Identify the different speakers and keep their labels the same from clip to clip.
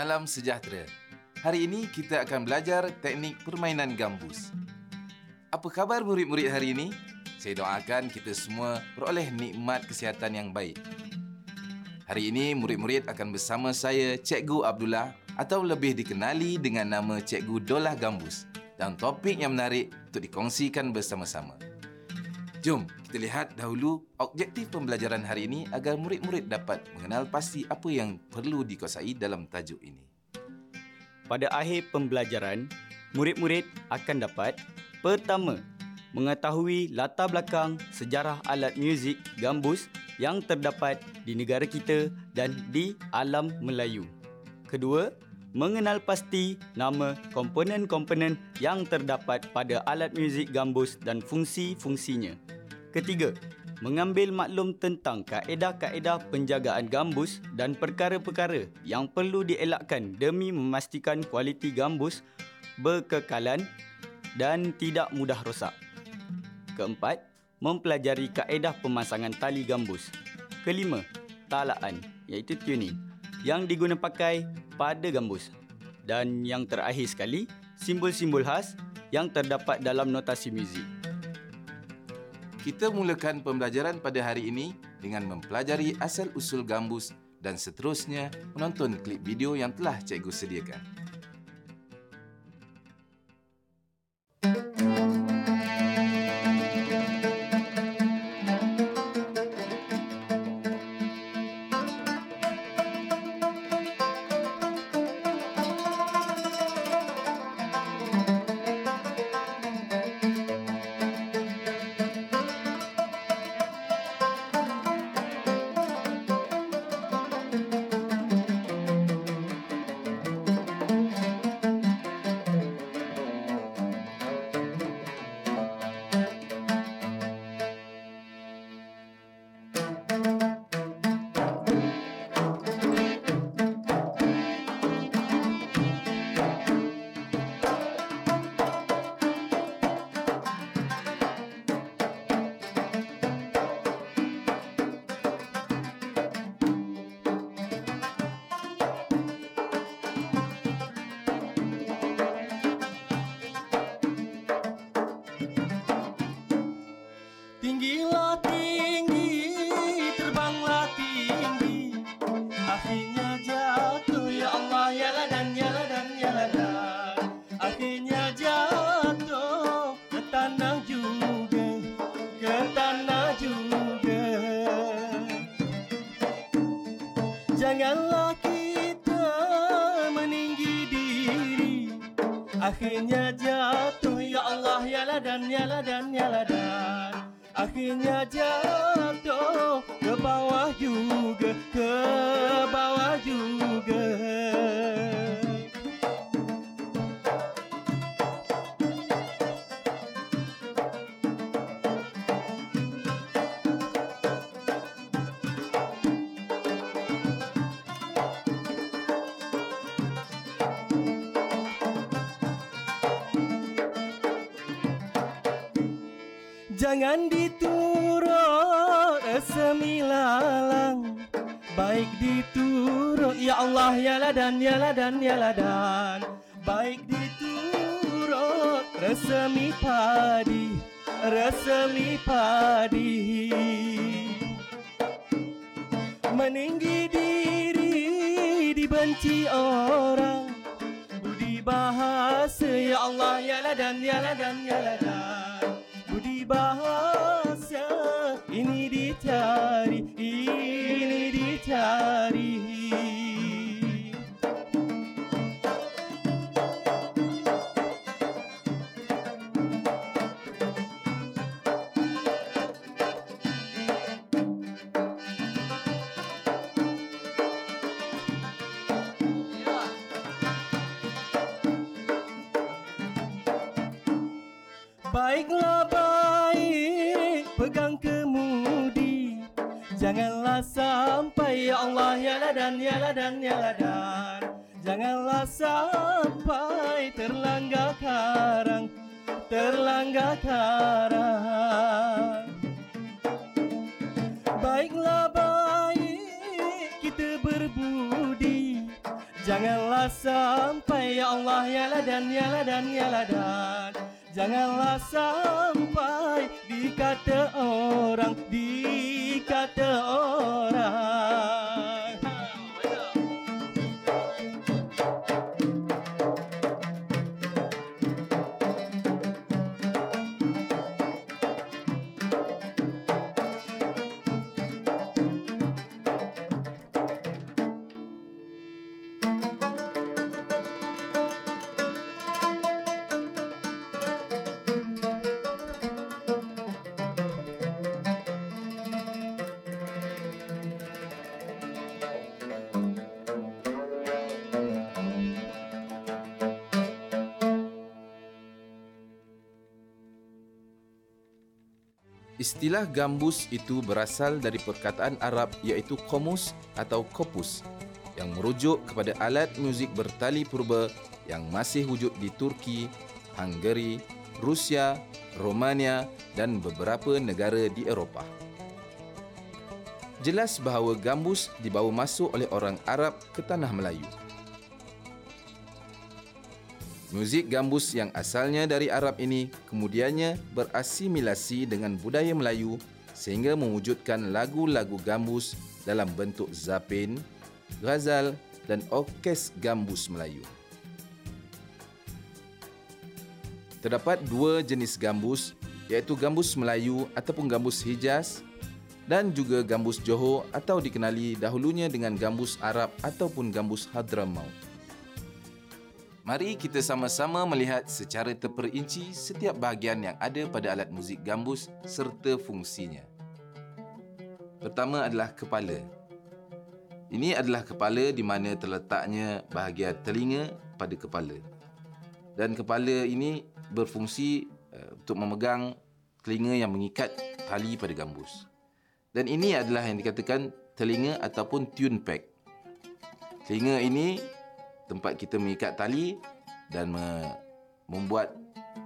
Speaker 1: Salam sejahtera. Hari ini kita akan belajar teknik permainan gambus. Apa khabar murid-murid hari ini? Saya doakan kita semua peroleh nikmat kesihatan yang baik. Hari ini murid-murid akan bersama saya Cikgu Abdullah atau lebih dikenali dengan nama Cikgu Dolah Gambus dan topik yang menarik untuk dikongsikan bersama-sama. Jom kita lihat dahulu objektif pembelajaran hari ini agar murid-murid dapat mengenal pasti apa yang perlu dikuasai dalam tajuk ini.
Speaker 2: Pada akhir pembelajaran, murid-murid akan dapat Pertama, mengetahui latar belakang sejarah alat muzik gambus yang terdapat di negara kita dan di alam Melayu. Kedua, mengenal pasti nama komponen-komponen yang terdapat pada alat muzik gambus dan fungsi-fungsinya. Ketiga, mengambil maklum tentang kaedah-kaedah penjagaan gambus dan perkara-perkara yang perlu dielakkan demi memastikan kualiti gambus berkekalan dan tidak mudah rosak. Keempat, mempelajari kaedah pemasangan tali gambus. Kelima, talaan iaitu tuning yang diguna pakai pada gambus. Dan yang terakhir sekali, simbol-simbol khas yang terdapat dalam notasi muzik.
Speaker 1: Kita mulakan pembelajaran pada hari ini dengan mempelajari asal-usul gambus dan seterusnya menonton klip video yang telah cikgu sediakan.
Speaker 3: Jangan diturut semilalang Baik diturut Ya Allah ya lah dan ya lah dan ya lah dan Baik diturut resemi padi Resemi padi. Meninggi diri dibenci orang. Budi bahasa Ya Allah ya lah dan ya lah dan ya dan Budi bahasa. Ini dicari ini dicari Baiklah ya Allah ya lah dan ya lah dan ya lah dan Janganlah sampai terlanggar karang Terlanggar karang. Baiklah baik kita berbudi. Janganlah sampai ya Allah ya ladan ya ladan ya ladan. Janganlah sampai dikata orang dikata
Speaker 1: Istilah gambus itu berasal dari perkataan Arab iaitu komus atau kopus yang merujuk kepada alat muzik bertali purba yang masih wujud di Turki, Hungary, Rusia, Romania dan beberapa negara di Eropah. Jelas bahawa gambus dibawa masuk oleh orang Arab ke tanah Melayu. Muzik gambus yang asalnya dari Arab ini kemudiannya berasimilasi dengan budaya Melayu sehingga mewujudkan lagu-lagu gambus dalam bentuk zapin, ghazal dan orkes gambus Melayu. Terdapat dua jenis gambus iaitu gambus Melayu ataupun gambus Hijaz dan juga gambus Johor atau dikenali dahulunya dengan gambus Arab ataupun gambus Hadramaut. Mari kita sama-sama melihat secara terperinci setiap bahagian yang ada pada alat muzik gambus serta fungsinya. Pertama adalah kepala. Ini adalah kepala di mana terletaknya bahagian telinga pada kepala. Dan kepala ini berfungsi uh, untuk memegang telinga yang mengikat tali pada gambus. Dan ini adalah yang dikatakan telinga ataupun tune pack. Telinga ini tempat kita mengikat tali dan me- membuat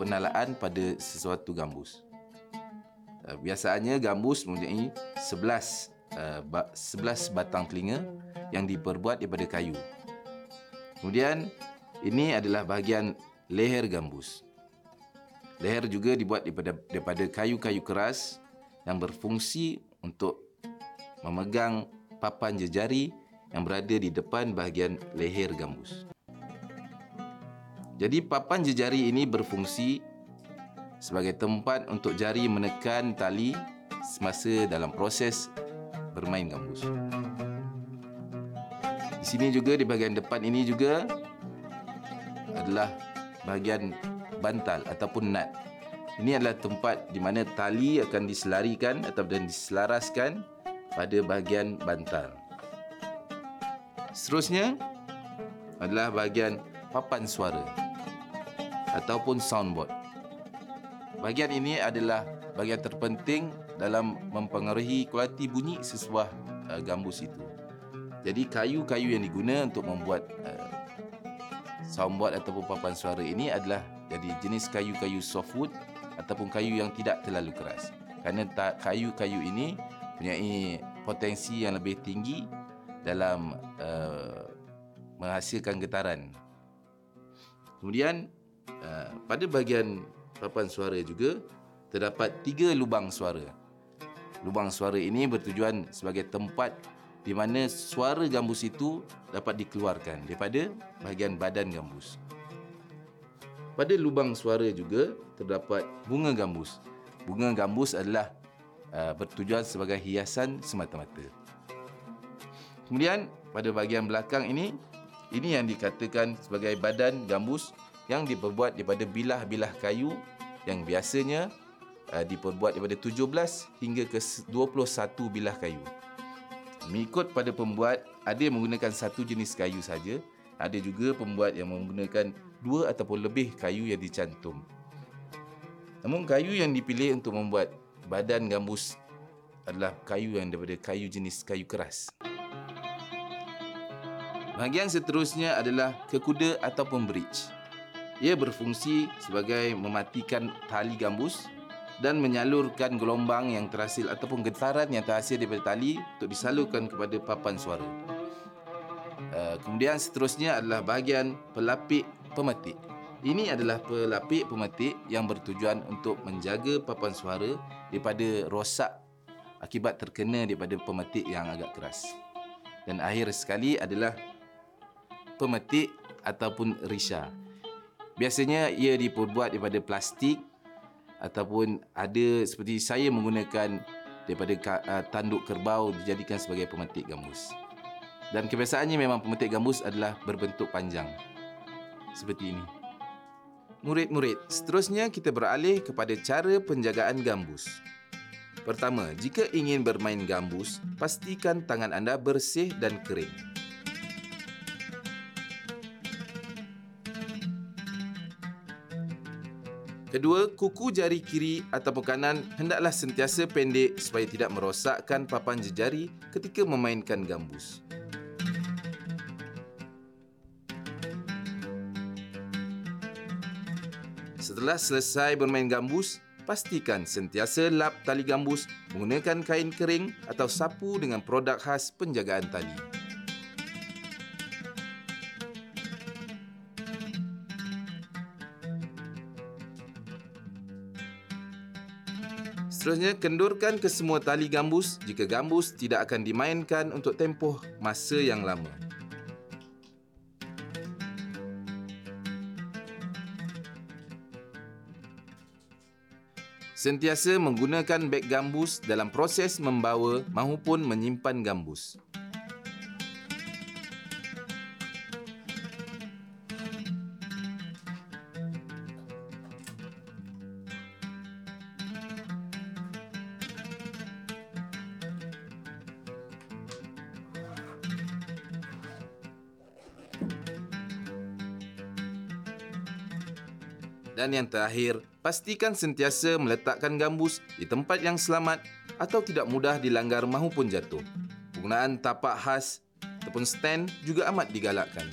Speaker 1: penalaan pada sesuatu gambus. Uh, biasanya gambus mempunyai 11 uh, 11 batang telinga yang diperbuat daripada kayu. Kemudian ini adalah bahagian leher gambus. Leher juga dibuat daripada daripada kayu-kayu keras yang berfungsi untuk memegang papan jejari yang berada di depan bahagian leher gambus. Jadi papan jejari ini berfungsi sebagai tempat untuk jari menekan tali semasa dalam proses bermain gambus. Di sini juga di bahagian depan ini juga adalah bahagian bantal ataupun nut. Ini adalah tempat di mana tali akan diselarikan atau dan diselaraskan pada bahagian bantal. Seterusnya adalah bahagian papan suara ataupun soundboard. Bahagian ini adalah bahagian terpenting dalam mempengaruhi kualiti bunyi sesebuah uh, gambus itu. Jadi kayu-kayu yang diguna untuk membuat uh, soundboard ataupun papan suara ini adalah jadi jenis kayu-kayu softwood ataupun kayu yang tidak terlalu keras. Kerana kayu-kayu ini mempunyai potensi yang lebih tinggi dalam uh, menghasilkan getaran. Kemudian uh, pada bahagian papan suara juga terdapat tiga lubang suara. Lubang suara ini bertujuan sebagai tempat di mana suara gambus itu dapat dikeluarkan daripada bahagian badan gambus. Pada lubang suara juga terdapat bunga gambus. Bunga gambus adalah uh, bertujuan sebagai hiasan semata-mata. Kemudian pada bahagian belakang ini ini yang dikatakan sebagai badan gambus yang diperbuat daripada bilah-bilah kayu yang biasanya uh, diperbuat daripada 17 hingga ke 21 bilah kayu. Mengikut pada pembuat, ada yang menggunakan satu jenis kayu saja, ada juga pembuat yang menggunakan dua ataupun lebih kayu yang dicantum. Namun kayu yang dipilih untuk membuat badan gambus adalah kayu yang daripada kayu jenis kayu keras. Bahagian seterusnya adalah kekuda ataupun bridge. Ia berfungsi sebagai mematikan tali gambus dan menyalurkan gelombang yang terhasil ataupun getaran yang terhasil daripada tali untuk disalurkan kepada papan suara. Uh, kemudian seterusnya adalah bahagian pelapik pemetik. Ini adalah pelapik pemetik yang bertujuan untuk menjaga papan suara daripada rosak akibat terkena daripada pemetik yang agak keras. Dan akhir sekali adalah pemetik ataupun risha. Biasanya ia diperbuat daripada plastik ataupun ada seperti saya menggunakan daripada uh, tanduk kerbau dijadikan sebagai pemetik gambus. Dan kebiasaannya memang pemetik gambus adalah berbentuk panjang. Seperti ini. Murid-murid, seterusnya kita beralih kepada cara penjagaan gambus. Pertama, jika ingin bermain gambus, pastikan tangan anda bersih dan kering. Kedua, kuku jari kiri ataupun kanan hendaklah sentiasa pendek supaya tidak merosakkan papan jejari ketika memainkan gambus. Setelah selesai bermain gambus, pastikan sentiasa lap tali gambus menggunakan kain kering atau sapu dengan produk khas penjagaan tali. Seterusnya, kendurkan ke semua tali gambus jika gambus tidak akan dimainkan untuk tempoh masa yang lama. Sentiasa menggunakan beg gambus dalam proses membawa mahupun menyimpan gambus. Dan yang terakhir, pastikan sentiasa meletakkan gambus di tempat yang selamat atau tidak mudah dilanggar mahupun jatuh. Penggunaan tapak khas ataupun stand juga amat digalakkan.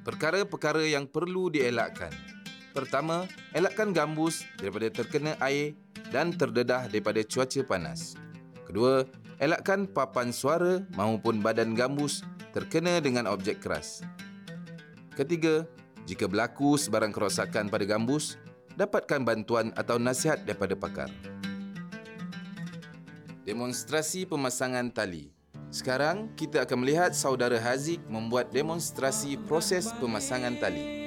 Speaker 1: Perkara-perkara yang perlu dielakkan. Pertama, elakkan gambus daripada terkena air dan terdedah daripada cuaca panas. Kedua, elakkan papan suara maupun badan gambus terkena dengan objek keras. Ketiga, jika berlaku sebarang kerosakan pada gambus, dapatkan bantuan atau nasihat daripada pakar. Demonstrasi pemasangan tali. Sekarang kita akan melihat saudara Haziq membuat demonstrasi proses pemasangan tali.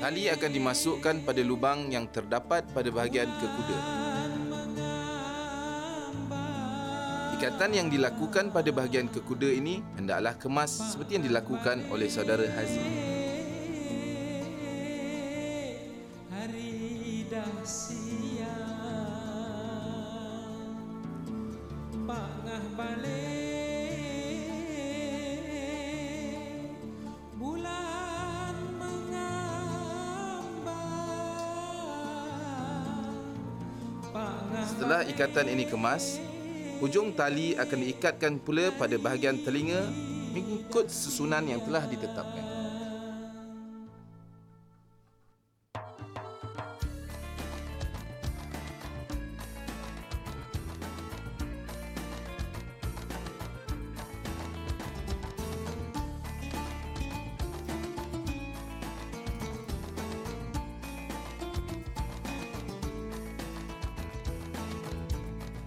Speaker 1: Tali akan dimasukkan pada lubang yang terdapat pada bahagian kekuda. Ikatan yang dilakukan pada bahagian kekuda ini hendaklah kemas seperti yang dilakukan oleh saudara dah Setelah ikatan ini kemas, Hujung tali akan diikatkan pula pada bahagian telinga mengikut susunan yang telah ditetapkan.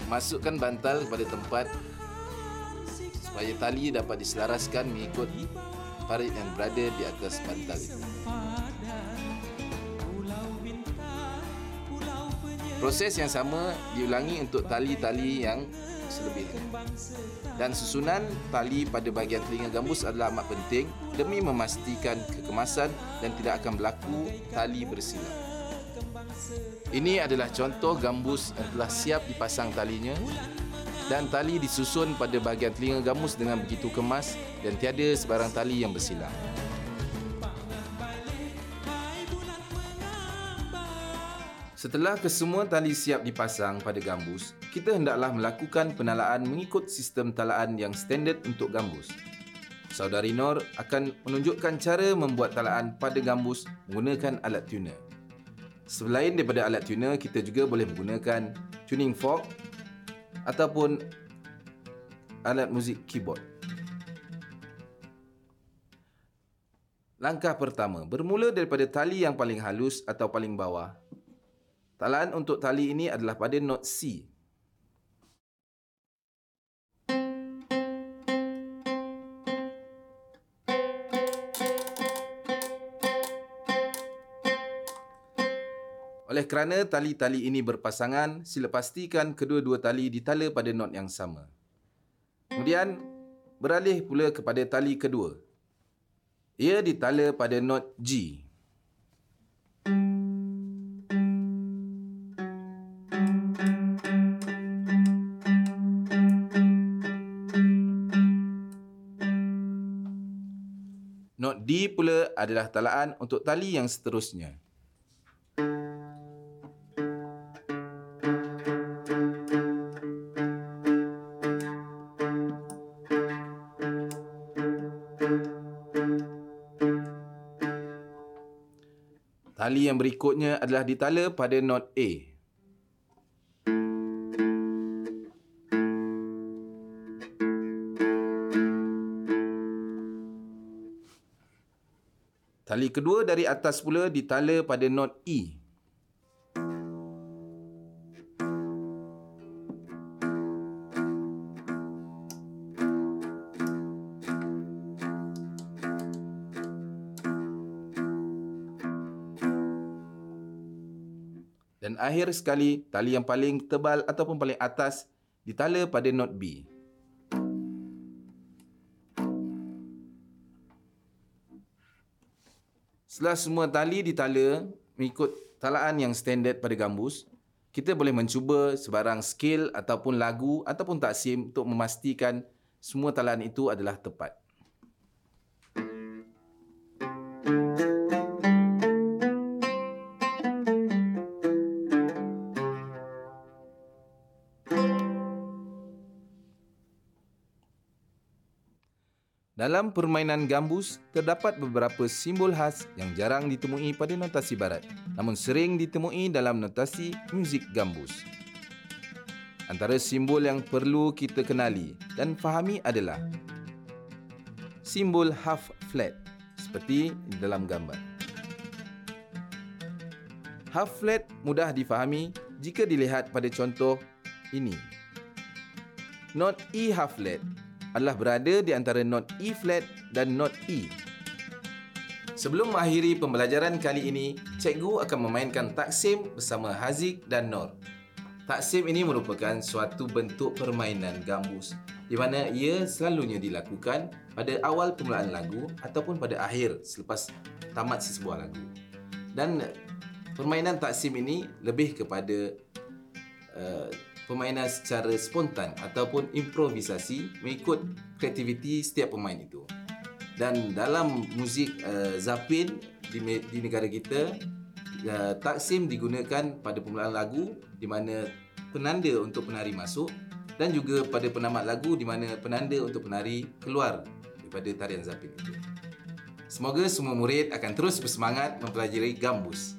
Speaker 1: Masukkan bantal kepada tempat supaya tali dapat diselaraskan mengikut parit yang berada di atas bantal itu. Proses yang sama diulangi untuk tali-tali yang selebihnya. Dan susunan tali pada bahagian telinga gambus adalah amat penting demi memastikan kekemasan dan tidak akan berlaku tali bersilap. Ini adalah contoh gambus yang telah siap dipasang talinya dan tali disusun pada bahagian telinga gambus dengan begitu kemas dan tiada sebarang tali yang bersilang. Setelah kesemua tali siap dipasang pada gambus, kita hendaklah melakukan penalaan mengikut sistem talaan yang standard untuk gambus. Saudari Nor akan menunjukkan cara membuat talaan pada gambus menggunakan alat tuner. Selain daripada alat tuner, kita juga boleh menggunakan tuning fork ataupun alat muzik keyboard. Langkah pertama, bermula daripada tali yang paling halus atau paling bawah. Talaan untuk tali ini adalah pada not C. Oleh kerana tali-tali ini berpasangan, sila pastikan kedua-dua tali ditala pada not yang sama. Kemudian, beralih pula kepada tali kedua. Ia ditala pada not G. Not D pula adalah talaan untuk tali yang seterusnya. Tali yang berikutnya adalah ditala pada not A. Tali kedua dari atas pula ditala pada not E. akhir sekali, tali yang paling tebal ataupun paling atas ditala pada not B. Setelah semua tali ditala mengikut talaan yang standard pada gambus, kita boleh mencuba sebarang scale ataupun lagu ataupun taksim untuk memastikan semua talaan itu adalah tepat. Dalam permainan gambus, terdapat beberapa simbol khas yang jarang ditemui pada notasi barat, namun sering ditemui dalam notasi muzik gambus. Antara simbol yang perlu kita kenali dan fahami adalah simbol half flat seperti dalam gambar. Half flat mudah difahami jika dilihat pada contoh ini. Not E half flat adalah berada di antara not E flat dan not E. Sebelum mengakhiri pembelajaran kali ini, cikgu akan memainkan taksim bersama Haziq dan Nor. Taksim ini merupakan suatu bentuk permainan gambus di mana ia selalunya dilakukan pada awal permulaan lagu ataupun pada akhir selepas tamat sesebuah lagu. Dan permainan taksim ini lebih kepada uh, permainan secara spontan ataupun improvisasi mengikut kreativiti setiap pemain itu. Dan dalam muzik uh, zapin di, di negara kita, uh, taksim digunakan pada permulaan lagu di mana penanda untuk penari masuk dan juga pada penamat lagu di mana penanda untuk penari keluar daripada tarian zapin itu. Semoga semua murid akan terus bersemangat mempelajari gambus.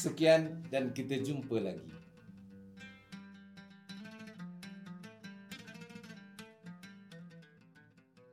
Speaker 1: Sekian dan kita jumpa lagi.